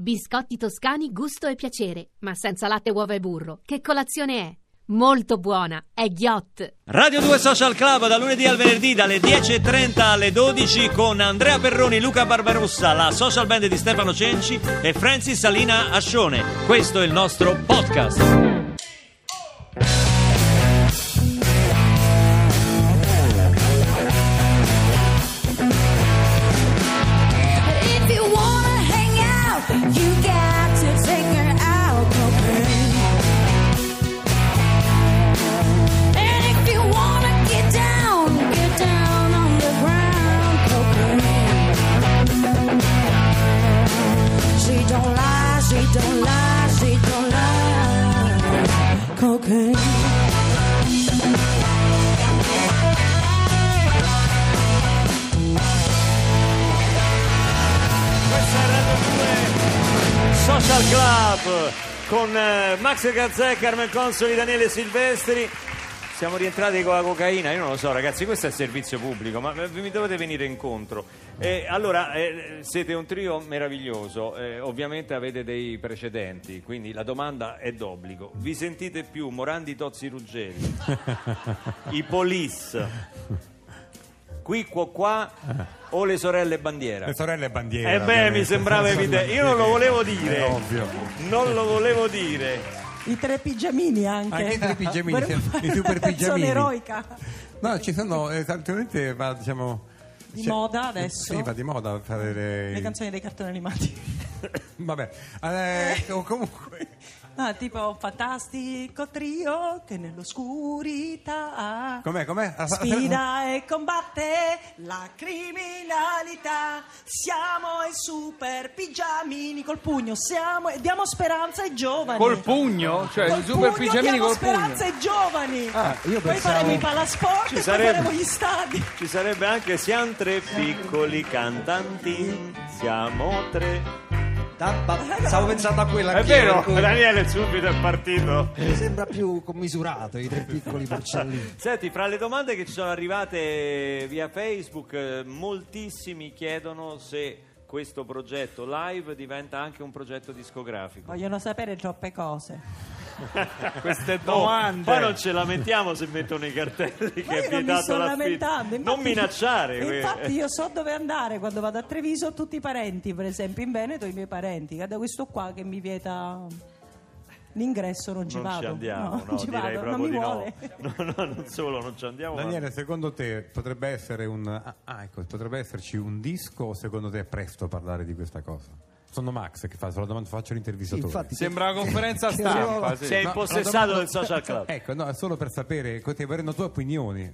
Biscotti toscani gusto e piacere, ma senza latte, uova e burro. Che colazione è? Molto buona, è Ghiott. Radio 2 Social Club da lunedì al venerdì dalle 10.30 alle 12 con Andrea Perroni, Luca Barbarossa, la social band di Stefano Cenci e Francis Salina Ascione. Questo è il nostro podcast. Con eh, Max Gazzè, Carmen Consoli, Daniele Silvestri. Siamo rientrati con la cocaina, io non lo so ragazzi, questo è servizio pubblico, ma eh, mi dovete venire incontro. Eh, allora, eh, siete un trio meraviglioso, eh, ovviamente avete dei precedenti, quindi la domanda è d'obbligo. Vi sentite più Morandi Tozzi Ruggeri, i Police, qui qua qua o le sorelle Bandiera? Le sorelle bandiera. Eh beh, mi sembrava evidente. Io non lo volevo dire. È ovvio. Non lo volevo dire. I tre pigiamini anche. Anche i tre pigiamini, i super Canzone pigiamini. eroica. No, ci sono esattamente, ma diciamo... Di c'è- moda adesso. Sì, va di moda fare le... Le canzoni dei cartoni animati. Vabbè, eh, o comunque... Ah, tipo fantastico trio che nell'oscurità Com'è, com'è? Ah, sfida e combatte la criminalità. Siamo i super pigiamini col pugno, siamo e diamo speranza ai giovani. Col pugno? Cioè Col i super pugno pigiamini diamo col speranza pugno? ai giovani. Ah, io Poi pensavo- faremo i palasport Ci e poi sarebbe- faremo gli stadi. Ci sarebbe anche siamo tre piccoli cantanti. Siamo tre. Stavo pensando a quella È che vero, cui Daniele subito è partito. mi sembra più commisurato i tre piccoli porcellini. Senti, fra le domande che ci sono arrivate via Facebook, moltissimi chiedono se questo progetto live diventa anche un progetto discografico. Vogliono sapere troppe cose. Queste Oh, domande. poi non ci lamentiamo se mettono i cartelli che Ma è non mi sto lamentando. Non infatti- minacciare. que- Infatti io so dove andare quando vado a Treviso, tutti i parenti, per esempio in Veneto i miei parenti. Da questo qua che mi vieta l'ingresso non ci non vado. ci andiamo, no, non ci direi vado, proprio di vuole. no. No, no, non solo, non ci andiamo. ma- Daniele, secondo te potrebbe essere un... ah, Ah, ecco, potrebbe esserci un disco o secondo te è presto a parlare di questa cosa? Sono Max che fa, la domanda faccio Sì, l'intervistatore. infatti, Sembra una conferenza stampa. sì. Sei No, impossessato domanda- del social club. Ecco, no, è solo per sapere, così vorrei tue opinioni.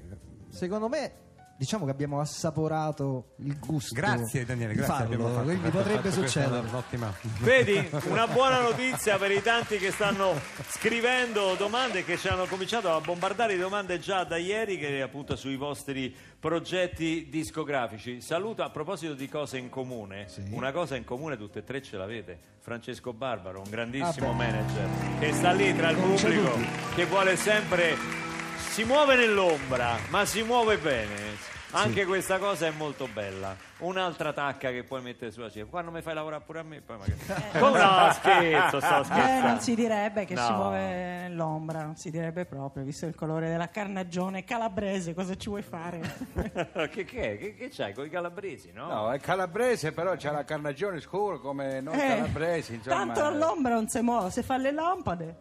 secondo me diciamo che abbiamo assaporato il gusto Grazie Daniele, di grazie. farlo, abbiamo fatto- quindi potrebbe fatto succedere. Un'ottima. Vedi, una buona notizia per i tanti che stanno scrivendo domande che ci hanno cominciato a bombardare di domande già da ieri che appunto sui vostri progetti discografici. Saluto a proposito di cose in comune, una cosa in comune tutte e tre ce l'avete. Francesco Barbaro, un grandissimo Ah, manager che sta lì tra il Non pubblico che vuole sempre si muove nell'ombra, ma si muove bene. Anche questa cosa è molto bella. Un'altra tacca che puoi mettere sulla cifra. Quando mi fai lavorare pure a me, poi magari. Come no, scherzo, sto Eh, scherzando. non si direbbe che si No. muove nell'ombra, non si direbbe proprio, visto il colore della carnagione calabrese, cosa ci vuoi fare? che, che? Che, che c'hai con i calabresi, no? No, è calabrese, però c'ha la carnagione scura come noi Eh, calabresi. Insomma. tanto all'ombra non si muove, se fa le lampade.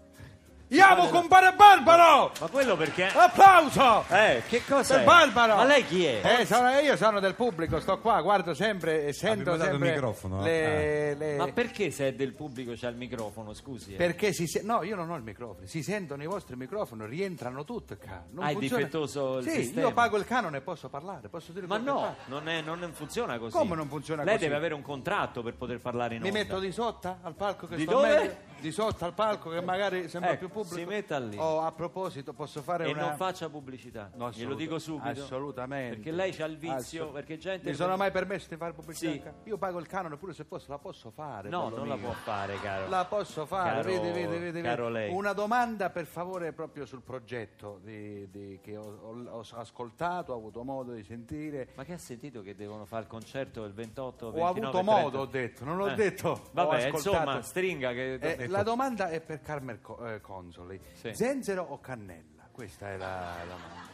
Andiamo, compare Barbaro! Ma quello perché. Applauso! Eh, che cosa è? Barbaro! Ma lei chi è? Eh, sono- io sono del pubblico, sto qua, guardo sempre e sento dato il sempre microfono, le- le- Ma perché se è del pubblico c'ha il microfono, scusi? eh? Perché si se- no, io non ho il microfono, si sentono i vostri microfoni, rientrano tutto. ca- Non Ah, è funziona- difettoso il sì, sistema. io pago il canone e posso parlare, posso dire Ma quello che no, faccio. non, è- non funziona così. Come non funziona Lei così? deve avere un contratto per poter parlare in Mi onda. metto di sotto al palco che Di sto dove? meglio? Di sotto al palco che magari sembra Ecco, più pubblico. si metta lì. Oh, a proposito, posso fare E una... non faccia pubblicità, No, glielo dico subito. Assolutamente. Perché lei c'ha il vizio, Assolut- perché gente... Mi sono mai permesso di fare pubblicità? Sì. Io pago il canone pure se posso, la posso fare. No, non la può fare, caro. La posso fare, Caro- vedi, vedi, vedi, caro vedi. lei. Una domanda per favore proprio sul progetto di- di- che ho, ho- ho ascoltato, ho avuto modo di sentire. Ma che ha sentito che devono fare il concerto il 28, Ho 29 avuto 30? modo, ho detto, non ho Eh. detto. ho Vabbè, ascoltato. insomma, stringa che... Eh, la domanda è per Carmen Co- eh, Consoli. Sì. Zenzero o cannella? Questa è la domanda.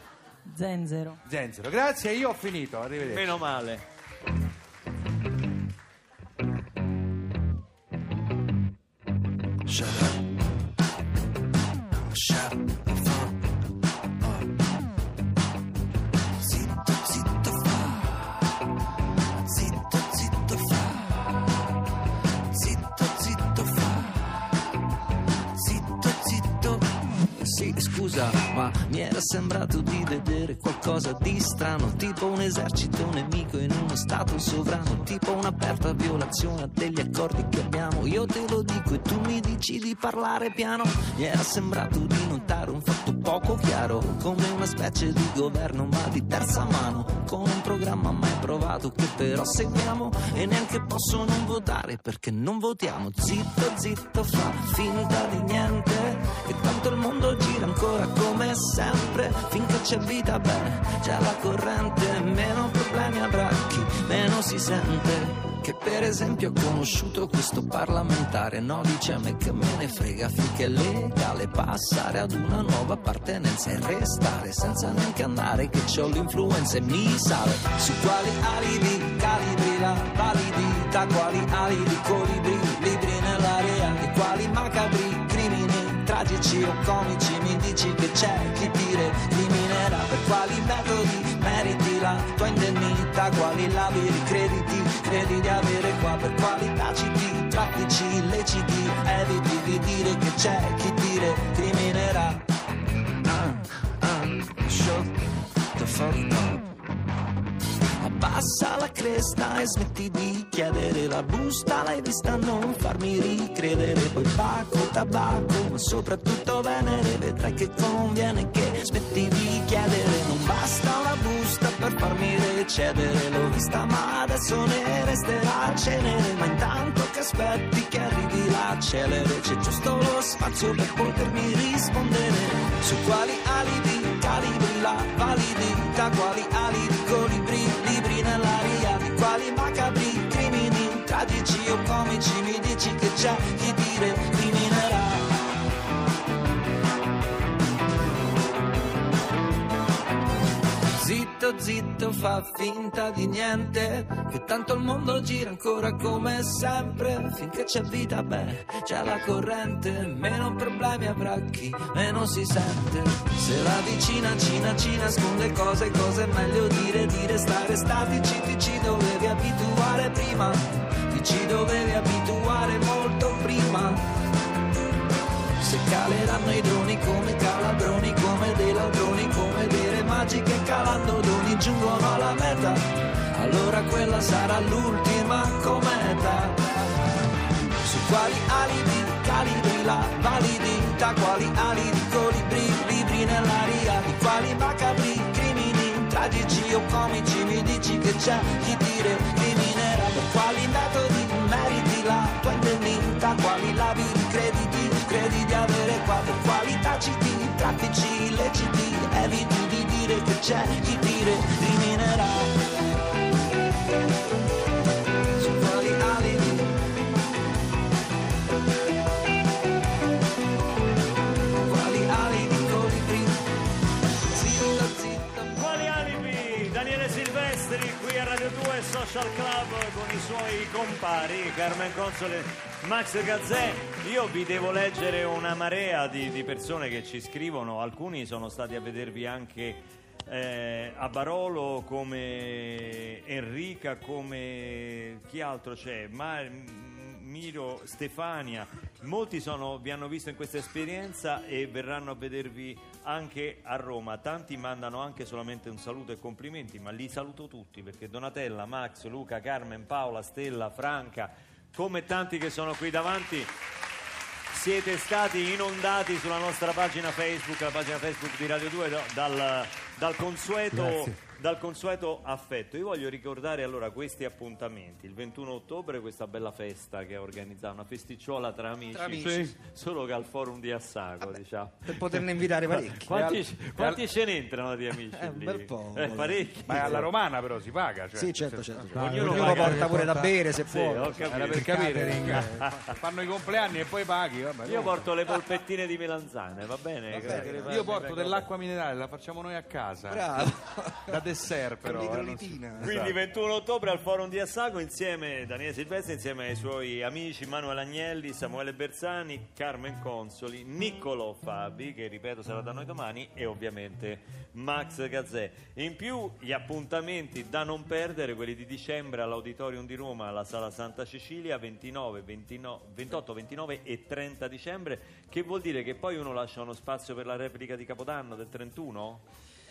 Zenzero. Zenzero, grazie, io ho finito, arrivederci. Meno male. Sì, scusa, ma mi era sembrato di vedere qualcosa di strano, tipo un esercito nemico in uno stato sovrano, tipo un'aperta violazione degli accordi che abbiamo. Io te lo dico e tu mi dici di parlare piano. Mi era sembrato di notare un fatto poco chiaro, come una specie di governo ma di terza mano, con un programma mai provato che però seguiamo e neanche posso non votare perché non votiamo. Zitto, zitto, fa finta di niente, che tanto il mondo gira ancora come sempre, finché c'è vita bene, c'è la corrente, meno problemi avrà chi meno si sente. Che per esempio ho conosciuto questo parlamentare, no dice a me che me ne frega finché è legale passare ad una nuova appartenenza e restare senza neanche andare che c'ho l'influenza e mi sale su quali alibi calibri la validità, quali alibi colibri, libri nell'area e quali macabri tragici o comici mi dici che c'è chi ti recriminerà per quali metodi meriti la tua indennità quali labili crediti credi di avere qua per quali taciti traffici illeciti eviti di dire che c'è chi ti recriminerà ah, ah, shut the fuck up Abbassa la cresta e smetti di chiedere la busta, l'hai vista non farmi ricredere, poi pacco, tabacco, ma soprattutto venere, vedrai che conviene che smetti di chiedere, non basta una busta per farmi recedere, l'ho vista ma adesso ne resterà cenere, ma intanto che aspetti che arrivi la celere, c'è giusto lo spazio per potermi rispondere, su quali alibi calibri la validità, quali alibi colibri, libri nell'aria, di quali macabri crimini, tragici o comici, mi dici che c'è chi ti Zitto, zitto, fa finta di niente, che tanto il mondo gira ancora come sempre, finché c'è vita, beh, c'è la corrente, meno problemi avrà chi meno si sente. Se la vicina, cina, ci nasconde cose, cose meglio dire, dire stare statici, ti ci dovevi abituare prima, ti ci dovevi abituare molto prima. Se caleranno i droni come calabroni, come dei ladroni, come dei re magiche calando doni giungono alla meta, allora quella sarà l'ultima cometa. Su quali alibi calibri la validità, quali alibi colibri, libri nell'aria, di quali macabri crimini, tragici o comici, mi dici che c'è chi ti recriminerà, per quali metodi meriti la tua indennità, quali labili crediti, credi di avere qua, per quali taciti, traffici illeciti, eviti di dire che c'è chi ti recriminerà. Su quali alibi quali alibi Quali alibi? Daniele Silvestri qui a Radio 2 Social Club con i suoi compari Carmen Console, Max Gazzè. Io vi devo leggere una marea di, di persone che ci scrivono, alcuni sono stati a vedervi anche eh, a Barolo come Enrica, come chi altro c'è? Ma, Miro, Stefania, molti sono- vi hanno visto in questa esperienza e verranno a vedervi anche a Roma. Tanti mandano anche solamente un saluto e complimenti, ma li saluto tutti perché Donatella, Max, Luca, Carmen, Paola, Stella, Franca, come tanti che sono qui davanti, siete stati inondati sulla nostra pagina Facebook, la pagina Facebook di Radio 2, da- dal, dal consueto, Grazie. Dal consueto affetto. Io voglio ricordare allora questi appuntamenti. Il 21 ottobre questa bella festa che ha organizzato, una festicciuola tra amici, Tra amici. solo che al forum di Assago, diciamo. Per poterne invitare parecchi. Quanti, quanti ce ne entrano di amici? Eh, un bel po', Eh, parecchi. Ma è alla romana però si paga. Cioè, Sì, certo, certo. certo. Ognuno Ognuno paga- porta pure da bere se Sì, può. ho capito. Era per capire. Fanno i compleanni e poi paghi. Vabbè, Io porto le polpettine di melanzane, va bene? Le fai- Io porto dell'acqua minerale, la facciamo noi a casa. Bravo. Da dessert però. Con eh, non l'idrolitina. Quindi 21 ottobre al Forum di Assago insieme Daniele Silvestri insieme ai suoi amici Manuel Agnelli, Samuele Bersani, Carmen Consoli, Niccolo Fabi che ripeto sarà da noi domani e ovviamente Max Gazzè. In più gli appuntamenti da non perdere quelli di dicembre all'Auditorium di Roma alla Sala Santa Cecilia 29, 29 28, 29 e 30 dicembre che vuol dire che poi uno lascia uno spazio per la replica di Capodanno del 31?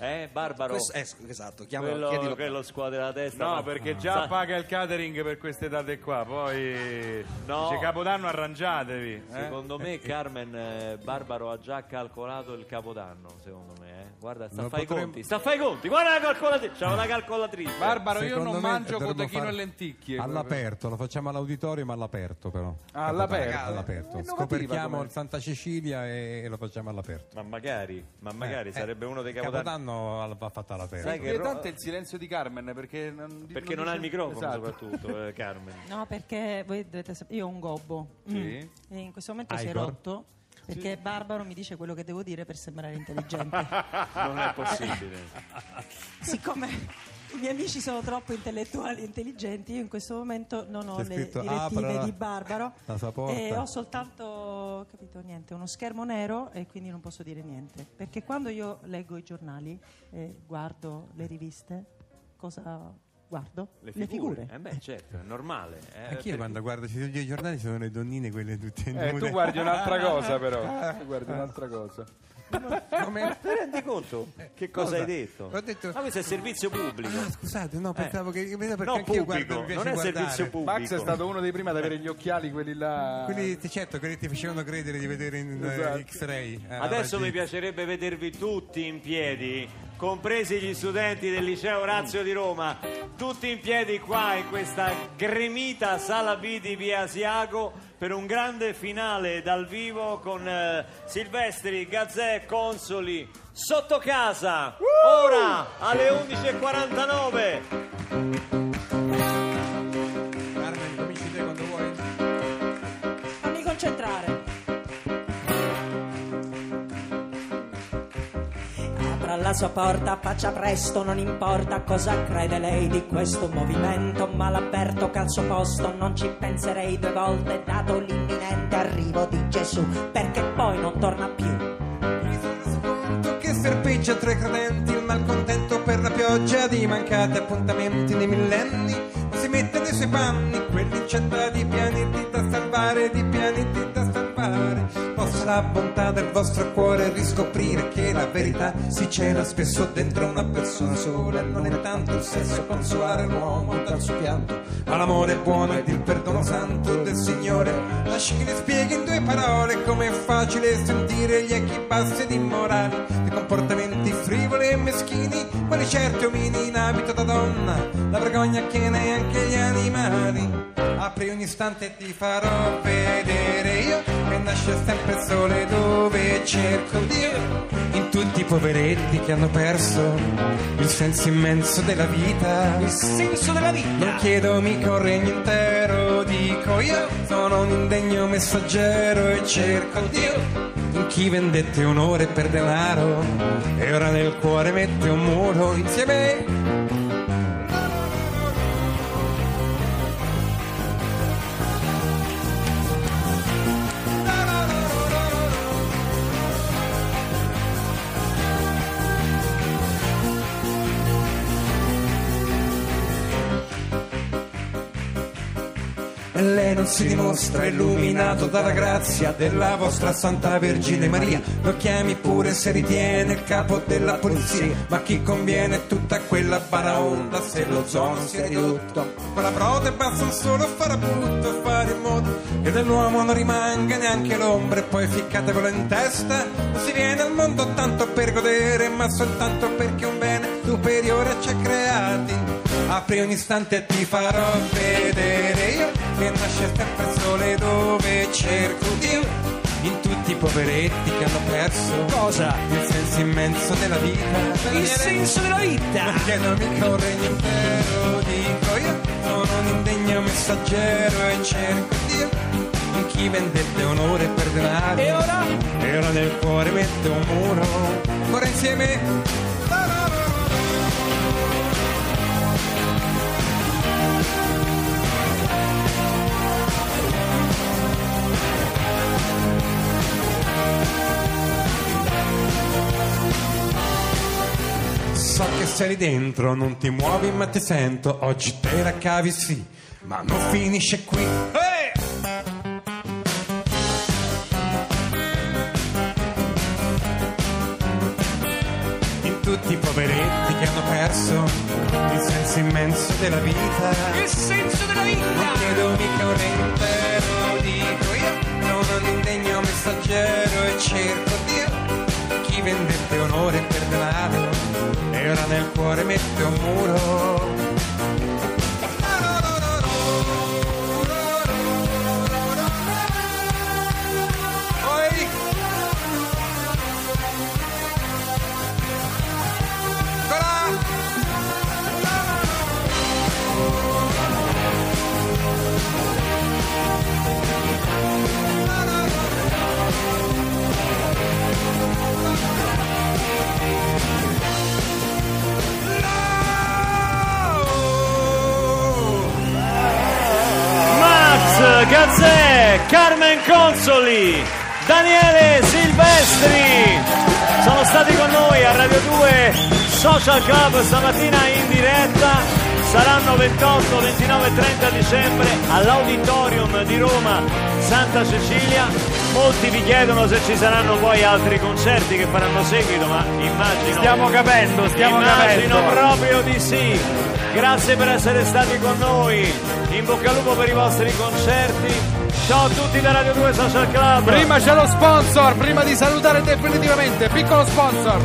Eh Barbaro? Questo- eh, esatto, chiama, quello, chiedilo. quello scuote la testa No, ma- perché già Sa- paga il catering per queste date qua, poi No. dice Capodanno arrangiatevi. eh? secondo me Carmen eh, Barbaro ha già calcolato il capodanno secondo me eh. Guarda sta a fare i potremmo- conti sta a fare i conti guarda la calcolatrice c'ha una calcolatrice Barbaro, io Secondo non me mangio dovremmo cotechino fare e lenticchie. All'aperto, lo facciamo all'auditorio ma all'aperto però. Ah, all'aperto. Capodanno, all'aperto. Innovativa Scoperchiamo come- il Santa Cecilia e, e lo facciamo all'aperto. ma magari ma magari Eh, sarebbe eh, uno dei capodanni Capodanno al- va fatta all'aperto. Sai che- Inquietante è il silenzio di Carmen perché non, perché non ha il dice- microfono Esatto. soprattutto eh, Carmen No, perché voi dovete sapere, io ho un gobbo Sì. Mm. e in questo momento si è Igor? rotto perché Barbaro mi dice quello che devo dire per sembrare intelligente. non è possibile Siccome i miei amici sono troppo intellettuali e intelligenti, io in questo momento non ho C'è le scritto, direttive "Apra di Barbaro la sua porta." e ho soltanto capito niente, uno schermo nero e quindi non posso dire niente. Perché quando io leggo i giornali e guardo le riviste, cosa guardo? le figure, Eh beh certo è normale eh, Anch'io perché- quando guardo sui giornali sono le donnine quelle tutte Eh, nude. tu guardi un'altra cosa però. Tu guardi un'altra cosa. Come? ti rendi conto che cosa, cosa? hai detto? Ho detto- ma questo è servizio pubblico Ah, scusate, no, pensavo che perché no anch'io pubblico guardo, non è guardare. servizio pubblico Max è stato uno dei primi ad avere gli occhiali, quelli là. Quelli, certo, quelli che ti facevano credere di vedere in eh, Esatto. X-ray. eh, Adesso raggi- mi piacerebbe vedervi tutti in piedi, compresi gli studenti del liceo Orazio di Roma, tutti in piedi qua in questa gremita sala B di via Asiago per un grande finale dal vivo con eh, Silvestri, Gazzè, Consoli, sotto casa, ora alle 11.49. Apra la sua porta, faccia presto, non importa cosa crede lei di questo movimento, ma l'avverto che al suo posto non ci penserei due volte, dato l'imminente arrivo di Gesù, perché poi non torna più. spunto che serpeggia tra i credenti il malcontento per la pioggia di mancati appuntamenti nei millenni si mette nei suoi panni quell'incetta di pianeti da salvare di pianeti da salvare la bontà del vostro cuore riscoprire che la verità si c'era spesso dentro una persona sola. E non è tanto il sesso consolare l'uomo dal suo pianto ma l'amore buono ed il perdono santo del Signore. Lasci che le spieghi in due parole come è facile sentire gli echi bassi ed immorali dei comportamenti frivoli e meschini quali certi omini in abito da donna la vergogna che neanche gli animali apri ogni istante e ti farò vedere io. Che nasce sempre il sole dove cerco Dio. In tutti i poveretti che hanno perso il senso immenso della vita. Il senso della vita. Non chiedo mica un regno intero dico io. Sono un indegno messaggero e cerco Dio. In chi vendette onore per denaro e ora nel cuore mette un muro insieme lei non si dimostra illuminato dalla grazia della vostra Santa Vergine Maria. Lo chiami pure se ritiene il capo della polizia, ma chi conviene tutta quella baraonda se lo zono si è ridotto. Con la prode basta solo fare appunto e fare in modo che dell'uomo non rimanga neanche l'ombra e poi ficcata quella in testa. Si viene al mondo tanto per godere, ma soltanto perché un bene superiore ci ha creati. Apri ogni istante e ti farò vedere io che nasce sempre il sole dove cerco Dio. In tutti i poveretti che hanno perso Cosa? il senso immenso della vita. Il senso della vita. Non chiedo mica un regno intero, dico io. Sono un indegno messaggero e cerco Dio. In chi vendette onore per denaro. E ora? E ora nel cuore mette un muro. Ora insieme. So che sei dentro, non ti muovi ma ti sento. Oggi te la cavi sì, ma non finisce qui. Ehi! In tutti i poveretti che hanno perso il senso immenso della vita. Il senso della Non vita. chiedo mica un intero, dico io. Sono un indegno messaggero e cerco Dio. Chi vendette onore per denaro e ora nel cuore mette un muro. Gazzè, Carmen Consoli, Daniele Silvestri sono stati con noi a Radio 2 Social Club stamattina in diretta. Saranno 28, 29 e 30 dicembre all'Auditorium di Roma, Santa Cecilia. Molti vi chiedono se ci saranno poi altri concerti che faranno seguito, ma immagino. Stiamo capendo, stiamo immagino capendo. proprio di sì. Grazie per essere stati con noi. In bocca al lupo per i vostri concerti. Ciao a tutti da Radio 2 Social Club. Prima c'è lo sponsor, prima di salutare definitivamente, piccolo sponsor.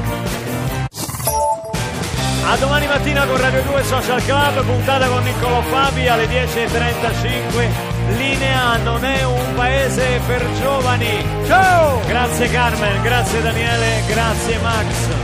A domani mattina con Radio 2 Social Club, puntata con Niccolò Fabi alle 10.35. Linea non è un paese per giovani. Ciao! Grazie Carmen, grazie Daniele, grazie Max.